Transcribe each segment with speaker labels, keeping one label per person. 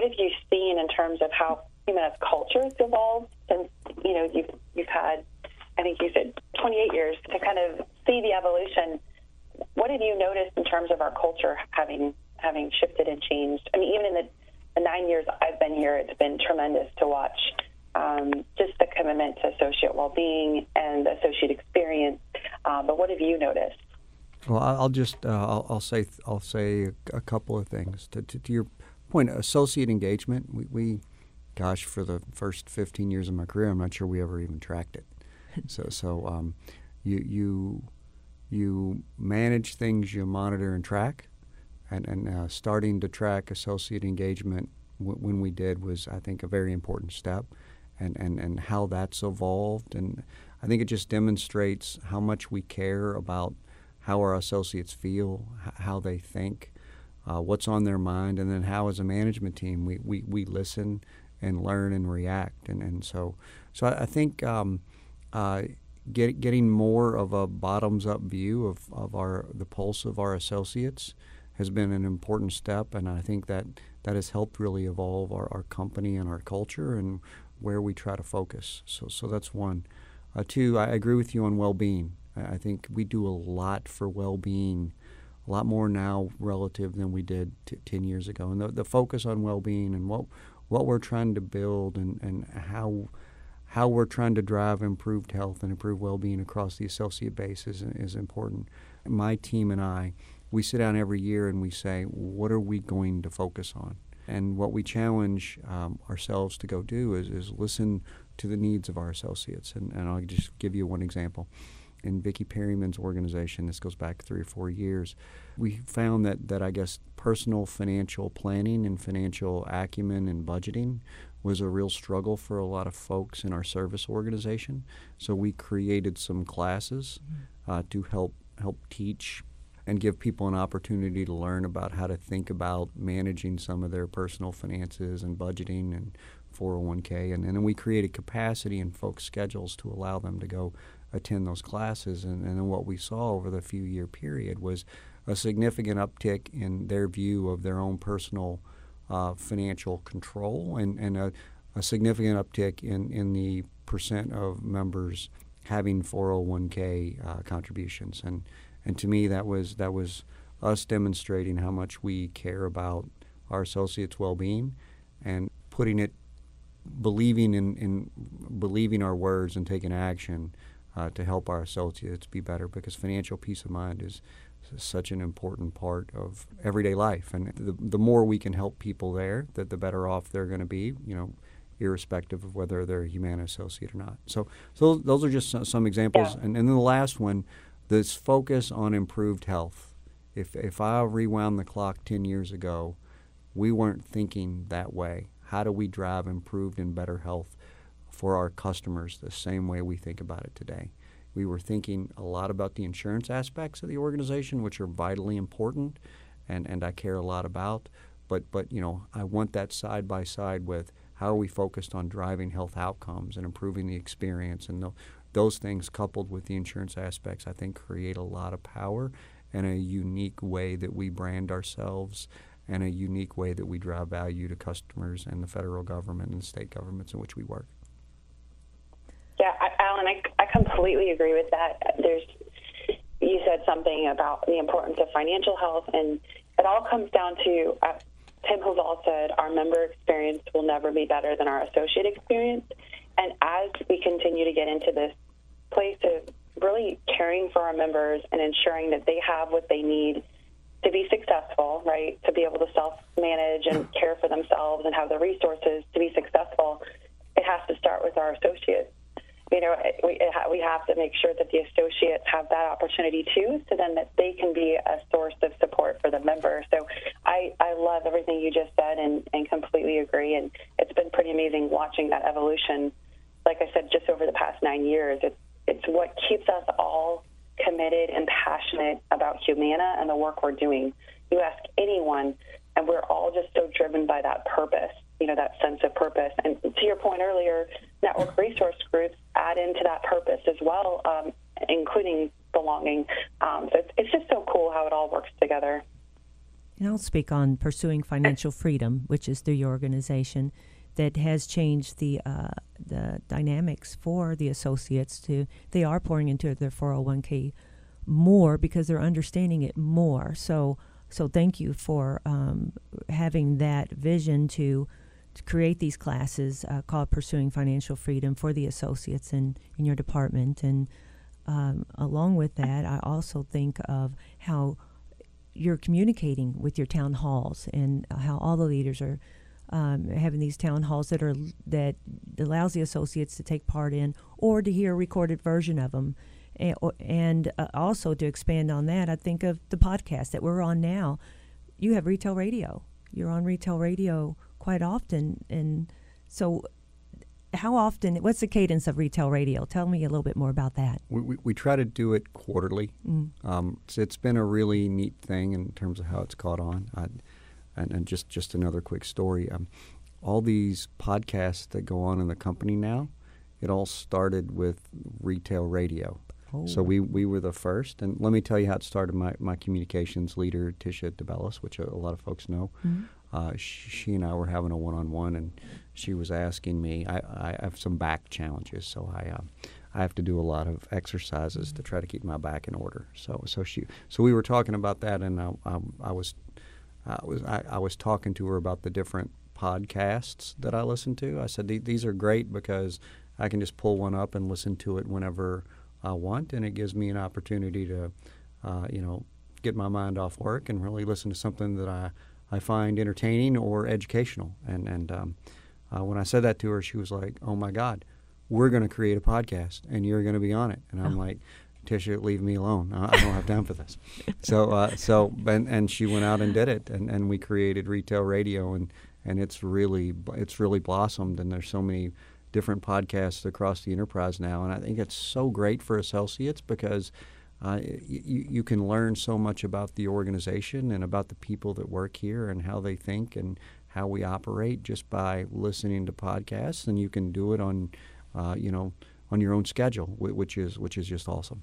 Speaker 1: What have you seen in terms of how Humana's culture has evolved since you know you've you've had I think you said 28 years to kind of see the evolution. What have you noticed in terms of our culture having having shifted and changed? I mean, even in the, the nine years I've been here, it's been tremendous to watch um, just the commitment to associate well-being and associate experience. Uh, but what have you noticed?
Speaker 2: Well, I'll just uh, I'll, I'll, say I'll say a couple of things to, to, to your point, associate engagement, we, we, gosh, for the first 15 years of my career, I'm not sure we ever even tracked it. so, so um, you, you, you manage things you monitor and track, and, and uh, starting to track associate engagement w- when we did was, I think, a very important step, and, and, and how that's evolved. And I think it just demonstrates how much we care about how our associates feel, h- how they think, uh, what's on their mind, and then how, as a management team, we, we, we listen and learn and react. And, and so, so I, I think um, uh, get, getting more of a bottoms up view of, of our the pulse of our associates has been an important step, and I think that that has helped really evolve our, our company and our culture and where we try to focus. So, so that's one. Uh, two, I agree with you on well being. I, think we do a lot for well being a lot more now relative than we did t- 10 years ago. And the, the focus on well being and what, what we're trying to build and, and how, how we're trying to drive improved health and improved well being across the associate base is, is important. My team and I, we sit down every year and we say, what are we going to focus on? And what we challenge um, ourselves to go do is, is listen to the needs of our associates. And, and I'll just give you one example in Vicki Perryman's organization, this goes back three or four years, we found that, that I guess personal financial planning and financial acumen and budgeting was a real struggle for a lot of folks in our service organization. So we created some classes mm-hmm. uh, to help help teach and give people an opportunity to learn about how to think about managing some of their personal finances and budgeting and 401k. And, and then we created capacity in folks' schedules to allow them to go attend those classes. And, and what we saw over the few year period was a significant uptick in their view of their own personal uh, financial control and, and a, a, significant uptick in, in the percent of members having 401k uh, contributions. And, and to me, that was, that was us demonstrating how much we care about our associates' well being and putting it believing in, in believing our words and taking action uh, to help our associates be better because financial peace of mind is such an important part of everyday life. And the, the more we can help people there, that the better off they're going to be, you know, irrespective of whether they're a Humana associate or not. So, so those are just some examples. Yeah. And, and then the last one, this focus on improved health. If, if I rewound the clock 10 years ago, we weren't thinking that way. How do we drive improved and better health for our customers the same way we think about it today. We were thinking a lot about the insurance aspects of the organization, which are vitally important and, and I care a lot about. But, but, you know, I want that side by side with how are we focused on driving health outcomes and improving the experience. And the, those things coupled with the insurance aspects, I think, create a lot of power and a unique way that we brand ourselves and a unique way that we drive value to customers and the federal government and the state governments in which we work.
Speaker 1: Yeah, I, Alan, I, I completely agree with that. There's, you said something about the importance of financial health, and it all comes down to uh, Tim Huval said our member experience will never be better than our associate experience. And as we continue to get into this place of really caring for our members and ensuring that they have what they need to be successful, right? To be able to self manage and care for themselves and have the resources to be successful, it has to start with our associates you know, we, we have to make sure that the associates have that opportunity too, so then that they can be a source of support for the member. So I, I love everything you just said and, and completely agree. And it's been pretty amazing watching that evolution. Like I said, just over the past nine years, it's, it's what keeps us all committed and passionate about Humana and the work we're doing. You ask anyone, and we're all just so driven by that purpose you know that sense of purpose. And to your point earlier, network resource groups add into that purpose as well, um, including belonging. Um, so it's, it's just so cool how it all works together.
Speaker 3: And I'll speak on pursuing financial freedom, which is through your organization that has changed the uh, the dynamics for the associates. To they are pouring into their 401k more because they're understanding it more. So so thank you for um, having that vision to create these classes uh, called Pursuing Financial Freedom for the associates in, in your department. And um, along with that, I also think of how you're communicating with your town halls and how all the leaders are um, having these town halls that are that allows the associates to take part in or to hear a recorded version of them. And, and uh, also to expand on that, I think of the podcast that we're on now. You have retail radio. You're on retail radio quite often. And so, how often? What's the cadence of retail radio? Tell me a little bit more about that.
Speaker 2: We, we, we try to do it quarterly. Mm. Um, so it's been a really neat thing in terms of how it's caught on. I, and, and just just another quick story. Um, all these podcasts that go on in the company now, it all started with retail radio. Oh. So we, we were the first. And let me tell you how it started. My, my communications leader, Tisha DeBellis, which a, a lot of folks know, mm-hmm uh, she, and I were having a one-on-one, and she was asking me. I, I have some back challenges, so I uh, I have to do a lot of exercises to try to keep my back in order. So so she so we were talking about that, and I, I, I was I was I, I, was talking to her about the different podcasts that I listen to. I said these are great because I can just pull one up and listen to it whenever I want, and it gives me an opportunity to uh, you know get my mind off work and really listen to something that I I find entertaining or educational. And and um, uh, when I said that to her, she was like, "Oh my God, we're going to create a podcast, and you're going to be on it." And I'm oh. like, "Tisha, leave me alone. I, I don't have time for this." so uh, so and and she went out and did it, and and we created retail radio, and and it's really it's really blossomed, and there's so many different podcasts across the enterprise now, and I think it's so great for associates because uh, you, you can learn so much about the organization and about the people that work here and how they think and how we operate just by listening to podcasts, and you can do it on, uh, you know, on your own schedule, which is which is just awesome.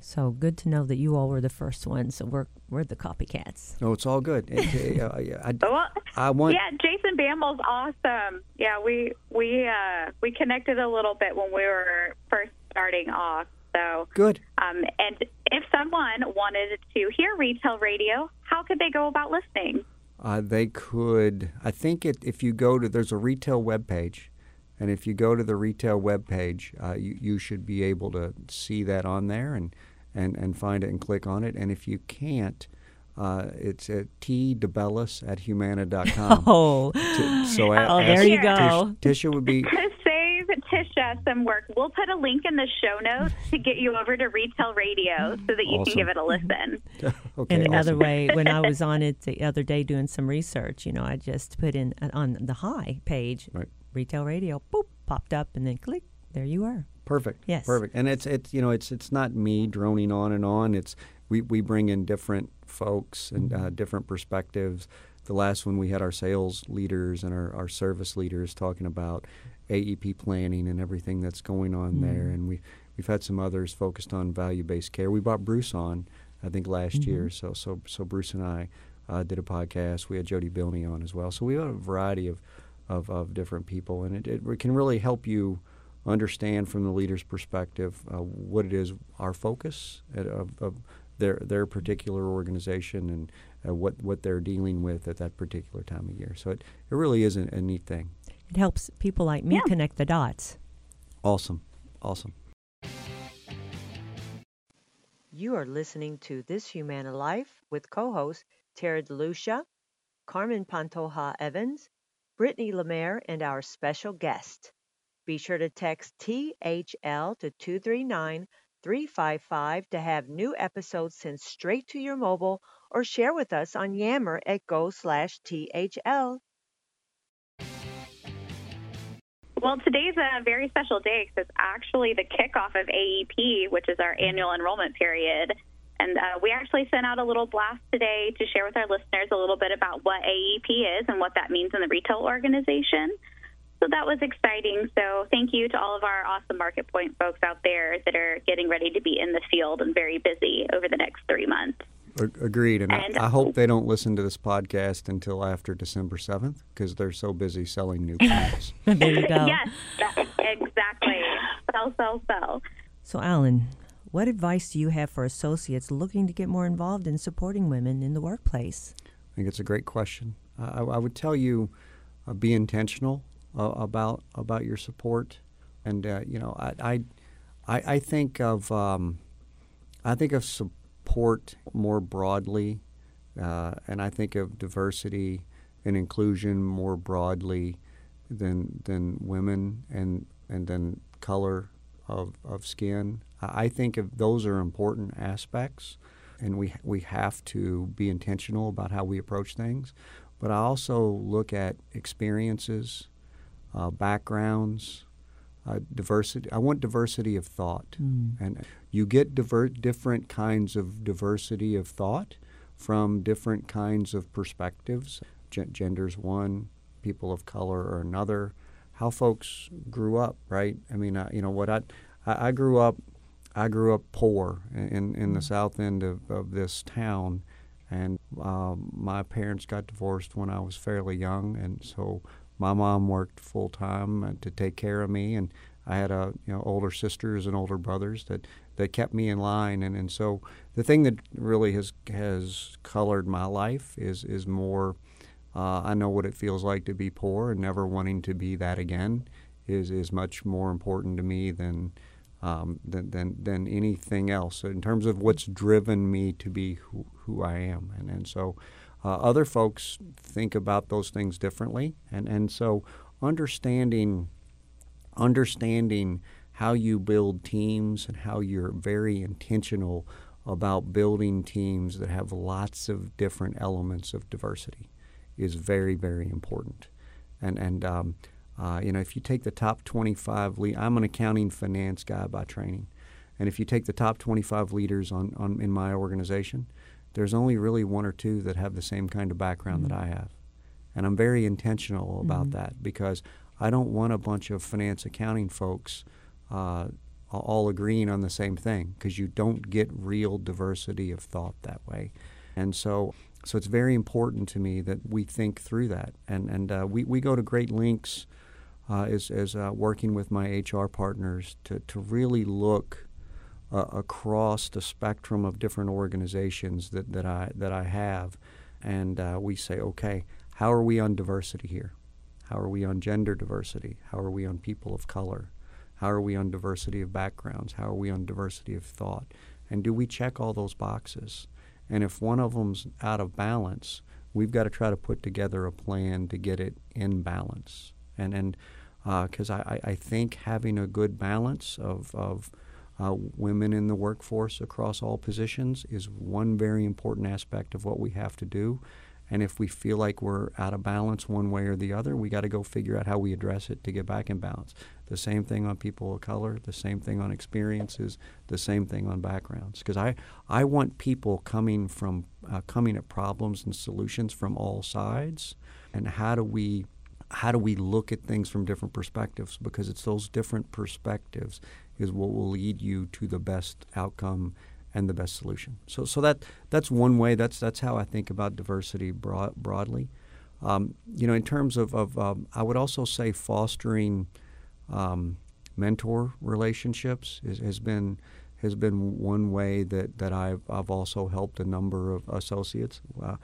Speaker 3: So good to know that you all were the first ones. So we're we're the copycats.
Speaker 2: No, it's all good. It, uh,
Speaker 4: I, well, I want. Yeah, Jason Bammel's awesome. Yeah, we we uh, we connected a little bit when we were first starting off. So
Speaker 2: good.
Speaker 4: Um, and if someone wanted to hear retail radio, how could they go about listening?
Speaker 2: Uh, they could. I think it, if you go to there's a retail web page, and if you go to the retail web page, uh, you, you should be able to see that on there and, and, and find it and click on it. And if you can't, uh, it's at tdebellis at humana.com.
Speaker 3: Oh,
Speaker 4: so
Speaker 3: oh, there you go.
Speaker 2: Tish, Tisha would be
Speaker 4: Tisha some work. We'll put a link in the show notes to get you over to Retail Radio so that you awesome. can give it a listen.
Speaker 2: okay,
Speaker 3: and another
Speaker 2: awesome.
Speaker 3: way, when I was on it the other day doing some research, you know, I just put in uh, on the high page, right. Retail Radio, boop, popped up, and then click, there you are.
Speaker 2: Perfect.
Speaker 3: Yes.
Speaker 2: Perfect. And it's it's you know it's it's not me droning on and on. It's we, we bring in different folks and uh, different perspectives. The last one we had our sales leaders and our, our service leaders talking about AEP planning and everything that's going on mm there. And we we've had some others focused on value based care. We brought Bruce on, I think last mm-hmm. year. So so so Bruce and I uh, did a podcast. We had Jody Bilney on as well. So we have a variety of of, of different people, and it, it can really help you understand from the leader's perspective uh, what it is our focus at, of, of, their their particular organization and uh, what what they're dealing with at that particular time of year. So it, it really is a, a neat thing.
Speaker 3: It helps people like me
Speaker 1: Yeah.
Speaker 3: connect the dots.
Speaker 2: Awesome, awesome.
Speaker 5: You are listening to This Humana Life with co-hosts Tara DeLucia, Carmen Pantoja Evans, Brittany Lemaire, and our special guest. Be sure to text THL to 239-355 to have new episodes sent straight to your mobile or share with us on Yammer at go slash THL.
Speaker 4: Well, today's a very special day because it's actually the kickoff of AEP, which is our annual enrollment period. And uh, we actually sent out a little blast today to share with our listeners a little bit about what AEP is and what that means in the retail organization. So that was exciting. So thank you to all of our awesome MarketPoint folks out there that are getting ready to be in the field and very busy over the next three months.
Speaker 2: A- agreed, and,
Speaker 4: And-
Speaker 2: I, I hope they don't listen to this podcast until after December seventh because they're so busy selling new cars.
Speaker 3: there you go.
Speaker 4: Yes, exactly. Sell, sell, sell.
Speaker 3: So, Alan, what advice do you have for associates looking to get more involved in supporting women in the workplace?
Speaker 2: I think it's a great question. I, I would tell you, uh, be intentional uh, about about your support, and uh, you know, I I, I, I think of um, I think of support more broadly, uh, and I think of diversity and inclusion more broadly than than women and and then color of of skin. I think of those are important aspects and we we have to be intentional about how we approach things. But I also look at experiences, uh, backgrounds, uh, diversity. I want diversity of thought, and you get diver- different kinds of diversity of thought from different kinds of perspectives. Gen- gender's one, people of color are another. How folks grew up, right? I mean, uh, you know what I, I I grew up I grew up poor in, in the south end of, of this town, and um, my parents got divorced when I was fairly young, and so my mom worked full time to take care of me, and I had a you know older sisters and older brothers that, that kept me in line, and, and so the thing that really has has colored my life is is more. Uh, I know what it feels like to be poor, and never wanting to be that again is is much more important to me than um, than, than than anything else in terms of what's driven me to be who, who I am, and and so uh, other folks think about those things differently, and and so understanding understanding how you build teams and how you're very intentional about building teams that have lots of different elements of diversity is very very important, and and um, uh, you know, if you take the top 25 lead, I'm an accounting finance guy by training, and if you take the top 25 leaders on, on in my organization, there's only really one or two that have the same kind of background that I have, and I'm very intentional about that because I don't want a bunch of finance accounting folks uh, all agreeing on the same thing because you don't get real diversity of thought that way, and so. So it's very important to me that we think through that, and and uh, we we go to great lengths uh, is, is uh, working with my HR partners to, to really look uh, across the spectrum of different organizations that, that, I, that I have. And uh, we say, okay, how are we on diversity here? How are we on gender diversity? How are we on people of color? How are we on diversity of backgrounds? How are we on diversity of thought? And do we check all those boxes? And if one of them's out of balance, we've got to try to put together a plan to get it in balance. And and because I, I I think having a good balance of of uh, women in the workforce across all positions is one very important aspect of what we have to do. And if we feel like we're out of balance one way or the other, we got to go figure out how we address it to get back in balance. The same thing on people of color, the same thing on experiences, the same thing on backgrounds. Because I, I want people coming from uh, coming at problems and solutions from all sides. And how do we how do we look at things from different perspectives? Because it's those different perspectives is what will lead you to the best outcome and the best solution. So, so that that's one way. That's that's how I think about diversity broad, broadly. Um, you know, in terms of, of um, I would also say fostering um, mentor relationships is, has been has been one way that, that I've, I've also helped a number of associates, uh,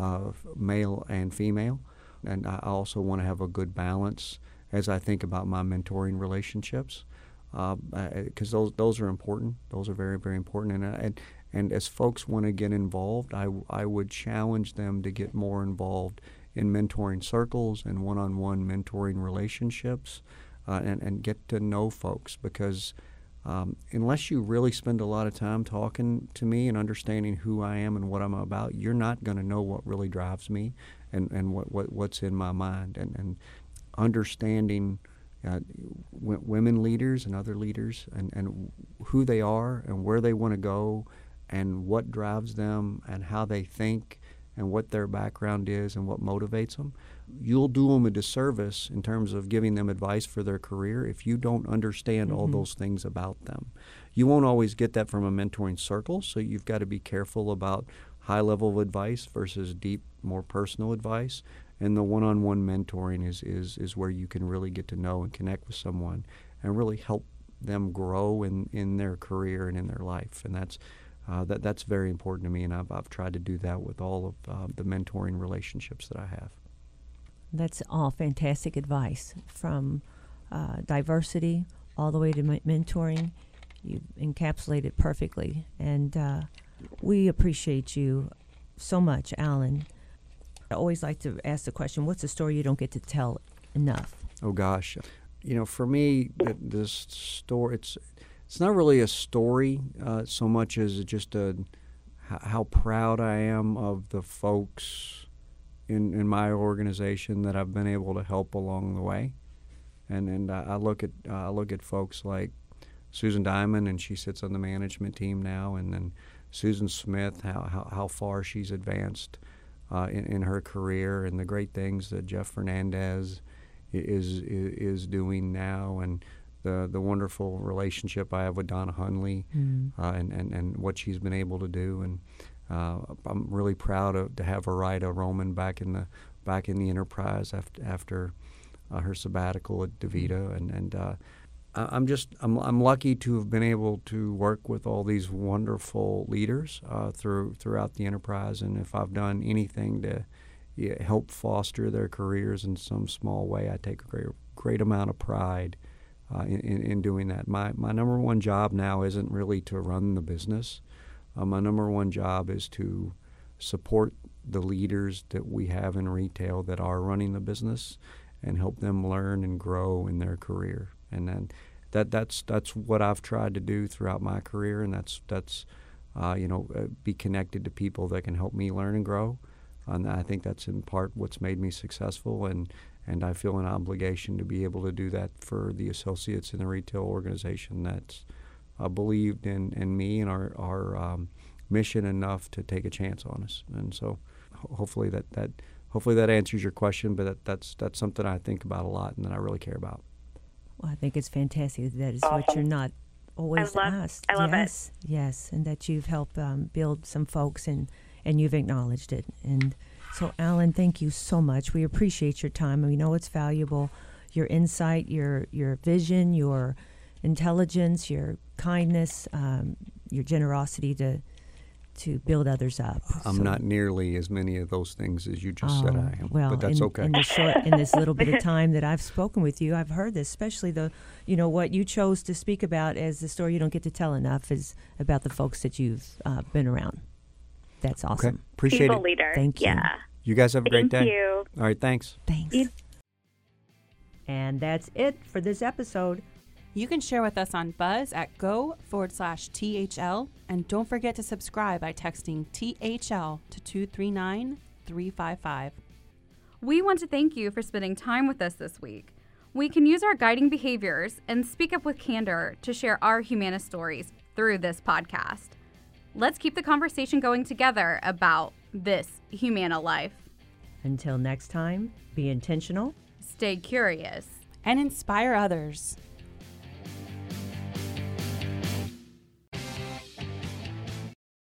Speaker 2: uh, male and female. And I also want to have a good balance as I think about my mentoring relationships because uh, those those are important. Those are very very important. And and, and as folks want to get involved, I, I would challenge them to get more involved in mentoring circles and one-on-one mentoring relationships, uh, and and get to know folks because um, unless you really spend a lot of time talking to me and understanding who I am and what I'm about, you're not going to know what really drives me and, and what, what, what's in my mind. And, and understanding uh, w- women leaders and other leaders and, and who they are and where they want to go and what drives them and how they think and what their background is and what motivates them. You'll do them a disservice in terms of giving them advice for their career if you don't understand mm-hmm. all those things about them. You won't always get that from a mentoring circle, so you've got to be careful about high level advice versus deep, more personal advice. And the one on one mentoring is, is, is where you can really get to know and connect with someone and really help them grow in, in their career and in their life. And that's uh, that that's very important to me, and I've, I've tried to do that with all of uh, the mentoring relationships that I have.
Speaker 3: That's all fantastic advice from uh, diversity all the way to m- mentoring. You encapsulate it perfectly, and uh, we appreciate you so much, Alan. I always like to ask the question: What's a story you don't get to tell enough?
Speaker 2: Oh gosh, you know, for me, this story it's it's not really a story uh, so much as just a how proud I am of the folks in in my organization that I've been able to help along the way, and and I look at uh, I look at folks like Susan Diamond, and she sits on the management team now, and then Susan Smith, how how, how far she's advanced uh, in, in her career, and the great things that Jeff Fernandez is is, is doing now, and the the wonderful relationship I have with Donna Hunley mm. uh, and, and, and what she's been able to do. And uh, I'm really proud of, to have Arida Roman back in the back in the enterprise after after uh, her sabbatical at DaVita. And and uh, I'm just I'm, I'm lucky to have been able to work with all these wonderful leaders uh, through throughout the enterprise. And if I've done anything to yeah, help foster their careers in some small way, I take a great great amount of pride uh, in, in doing that. My, my number one job now isn't really to run the business. Uh, my number one job is to support the leaders that we have in retail that are running the business and help them learn and grow in their career. And then that that's that's what I've tried to do throughout my career, and that's that's uh, you know uh, be connected to people that can help me learn and grow. And I think that's in part what's made me successful and and I feel an obligation to be able to do that for the associates in the retail organization that's uh, believed in, in me and our, our um, mission enough to take a chance on us. And so hopefully that, that hopefully that answers your question, but that, that's that's something I think about a lot and that I really care about.
Speaker 3: Well, I think it's fantastic. That is awesome. what you're not always
Speaker 4: I love,
Speaker 3: asked.
Speaker 4: I love
Speaker 3: yes,
Speaker 4: it.
Speaker 3: yes, and that you've helped um, build some folks and and you've acknowledged it and so, Alan, thank you so much. We appreciate your time. We know it's valuable. Your insight, your your vision, your intelligence, your kindness, um, your generosity to to build others up.
Speaker 2: I'm so, not nearly as many of those things as you just said I am.
Speaker 3: Well,
Speaker 2: but that's
Speaker 3: in,
Speaker 2: okay.
Speaker 3: In, short, in this little bit of time that I've spoken with you, I've heard this, especially the, you know, what you chose to speak about as the story you don't get to tell enough is about the folks that you've uh, been around. That's awesome.
Speaker 2: Okay. Appreciate
Speaker 4: People
Speaker 2: it.
Speaker 4: leader.
Speaker 3: Thank you.
Speaker 4: Yeah.
Speaker 2: You guys have a
Speaker 4: Thank
Speaker 2: great day.
Speaker 4: you.
Speaker 2: All right, thanks.
Speaker 3: Thanks. And that's it for this episode.
Speaker 6: You can share with us on Buzz at go forward slash THL. And don't forget to subscribe by texting THL to 239 355.
Speaker 7: We want to thank you for spending time with us this week. We can use our guiding behaviors and speak up with candor to share our Humana stories through this podcast. Let's keep the conversation going together about this Humana life.
Speaker 3: Until next time, be intentional,
Speaker 7: Stay curious.
Speaker 6: And inspire others.